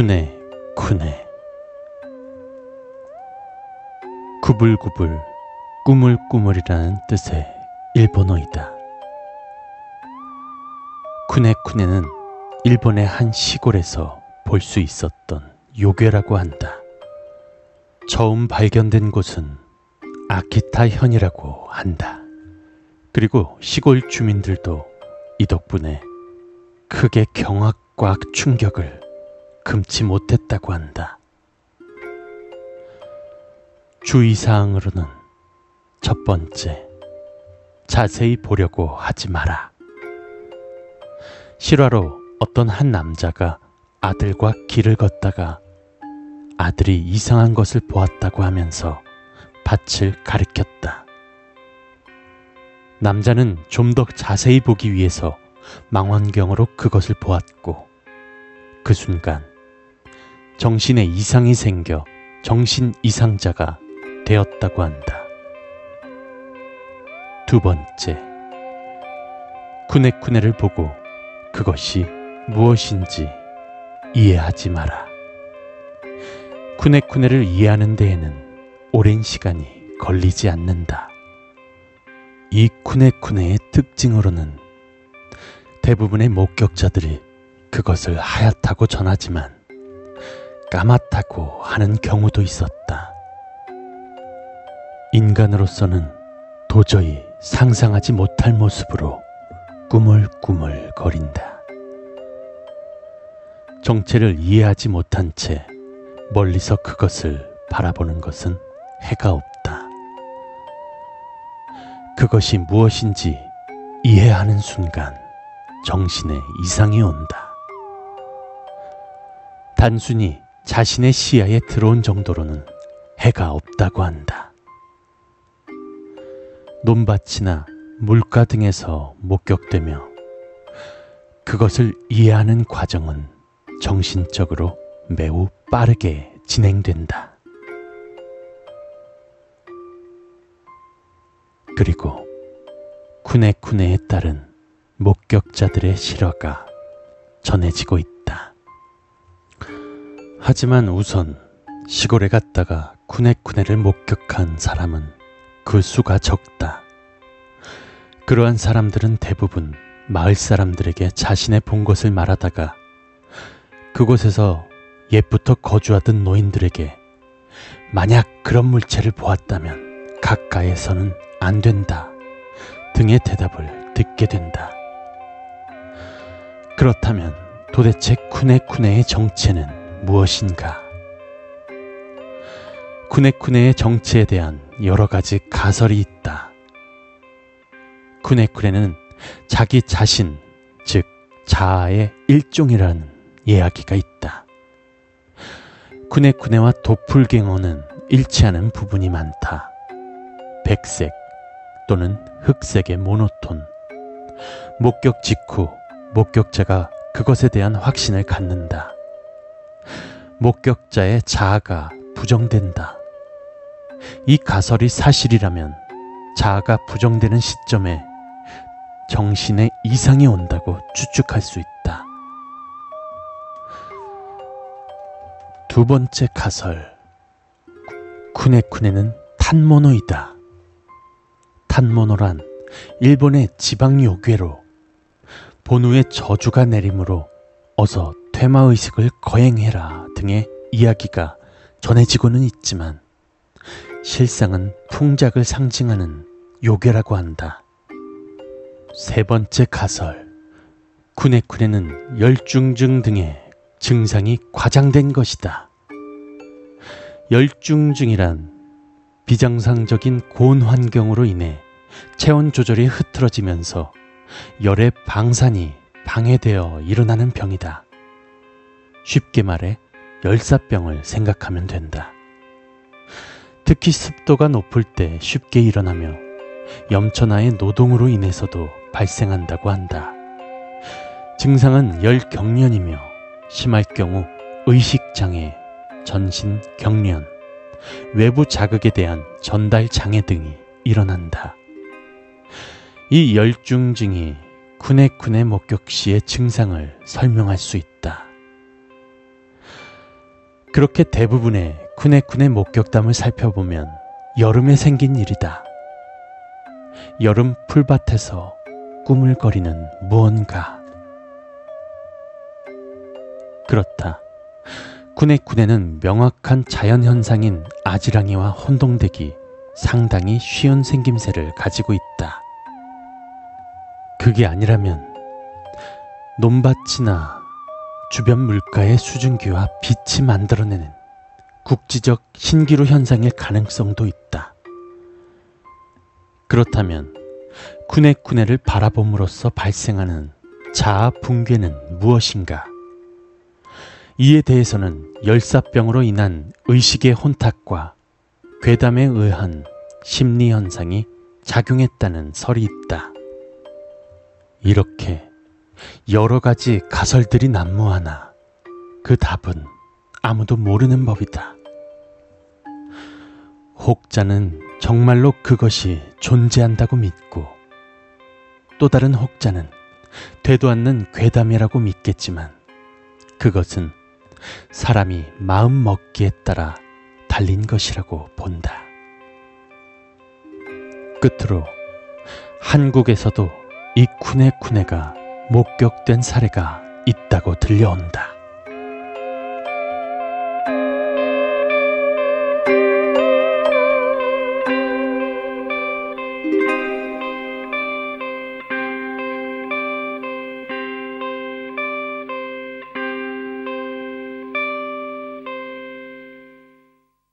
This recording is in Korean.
쿠네 쿠네 구불구불 꾸물꾸물이라는 뜻의 일본어이다. 쿠네쿠네는 일본의 한 시골에서 볼 수 있었던 요괴라고 한다. 처음 발견된 곳은 아키타현이라고 한다. 그리고 시골 주민들도 이 덕분에 크게 경악과 충격을 금치 못했다고 한다. 주의사항으로는 첫 번째, 자세히 보려고 하지 마라. 실화로 어떤 한 남자가 아들과 길을 걷다가 아들이 이상한 것을 보았다고 하면서 밭을 가리켰다. 남자는 좀 더 자세히 보기 위해서 망원경으로 그것을 보았고 그 순간 정신에 이상이 생겨 정신 이상자가 되었다고 한다. 두 번째, 쿠네쿠네를 보고 그것이 무엇인지 이해하지 마라. 쿠네쿠네를 이해하는 데에는 오랜 시간이 걸리지 않는다. 이 쿠네쿠네의 특징으로는 대부분의 목격자들이 그것을 하얗다고 전하지만 까맣다고 하는 경우도 있었다. 인간으로서는 도저히 상상하지 못할 모습으로 꾸물꾸물 거린다. 정체를 이해하지 못한 채 멀리서 그것을 바라보는 것은 해가 없다. 그것이 무엇인지 이해하는 순간 정신에 이상이 온다. 단순히 자신의 시야에 들어온 정도로는 해가 없다고 한다. 논밭이나 물가 등에서 목격되며 그것을 이해하는 과정은 정신적으로 매우 빠르게 진행된다. 그리고 쿠네쿠네에 따른 목격자들의 실화가 전해지고 있다. 하지만 우선 시골에 갔다가 쿠네쿠네를 목격한 사람은 그 수가 적다. 그러한 사람들은 대부분 마을 사람들에게 자신의 본 것을 말하다가 그곳에서 옛부터 거주하던 노인들에게 만약 그런 물체를 보았다면 가까이에서는 안 된다 등의 대답을 듣게 된다. 그렇다면 도대체 쿠네쿠네의 정체는 무엇인가? 쿠네쿠네의 정체에 대한 여러 가지 가설이 있다. 쿠네쿠네는 자기 자신, 즉 자아의 일종이라는 이야기가 있다. 쿠네쿠네와 도플갱어는 일치하는 부분이 많다. 백색 또는 흑색의 모노톤. 목격 직후 목격자가 그것에 대한 확신을 갖는다. 목격자의 자아가 부정된다. 이 가설이 사실이라면 자아가 부정되는 시점에 정신에 이상이 온다고 추측할 수 있다. 두 번째 가설. 쿠네쿠네는 탄모노이다. 탄모노란 일본의 지방 요괴로 본우의 저주가 내림으로 어서 퇴마의식을 거행해라 등의 이야기가 전해지고는 있지만 실상은 풍작을 상징하는 요괴라고 한다. 세 번째 가설. 쿠네쿠네는 열중증 등의 증상이 과장된 것이다. 열중증이란 비정상적인 고온 환경으로 인해 체온 조절이 흐트러지면서 열의 방산이 방해되어 일어나는 병이다. 쉽게 말해 열사병을 생각하면 된다. 특히 습도가 높을 때 쉽게 일어나며 염천하의 노동으로 인해서도 발생한다고 한다. 증상은 열 경련이며 심할 경우 의식장애, 전신 경련, 외부 자극에 대한 전달 장애 등이 일어난다. 이 열중증이 쿠네쿠네 목격 시의 증상을 설명할 수 있다. 그렇게 대부분의 쿠네쿠네 목격담을 살펴보면 여름에 생긴 일이다. 여름 풀밭에서 꾸물거리는 무언가. 그렇다. 쿠네쿠네는 명확한 자연현상인 아지랑이와 혼동되기 상당히 쉬운 생김새를 가지고 있다. 그게 아니라면 논밭이나 주변 물가의 수증기와 빛이 만들어내는 국지적 신기루 현상일 가능성도 있다. 그렇다면 쿠네쿠네를 바라봄으로써 발생하는 자아 붕괴는 무엇인가? 이에 대해서는 열사병으로 인한 의식의 혼탁과 괴담에 의한 심리 현상이 작용했다는 설이 있다. 이렇게 여러 가지 가설들이 난무하나 그 답은 아무도 모르는 법이다. 혹자는 정말로 그것이 존재한다고 믿고 또 다른 혹자는 되도 않는 괴담이라고 믿겠지만 그것은 사람이 마음 먹기에 따라 달린 것이라고 본다. 끝으로 한국에서도 이 쿠네쿠네가 목격된 사례가 있다고 들려온다.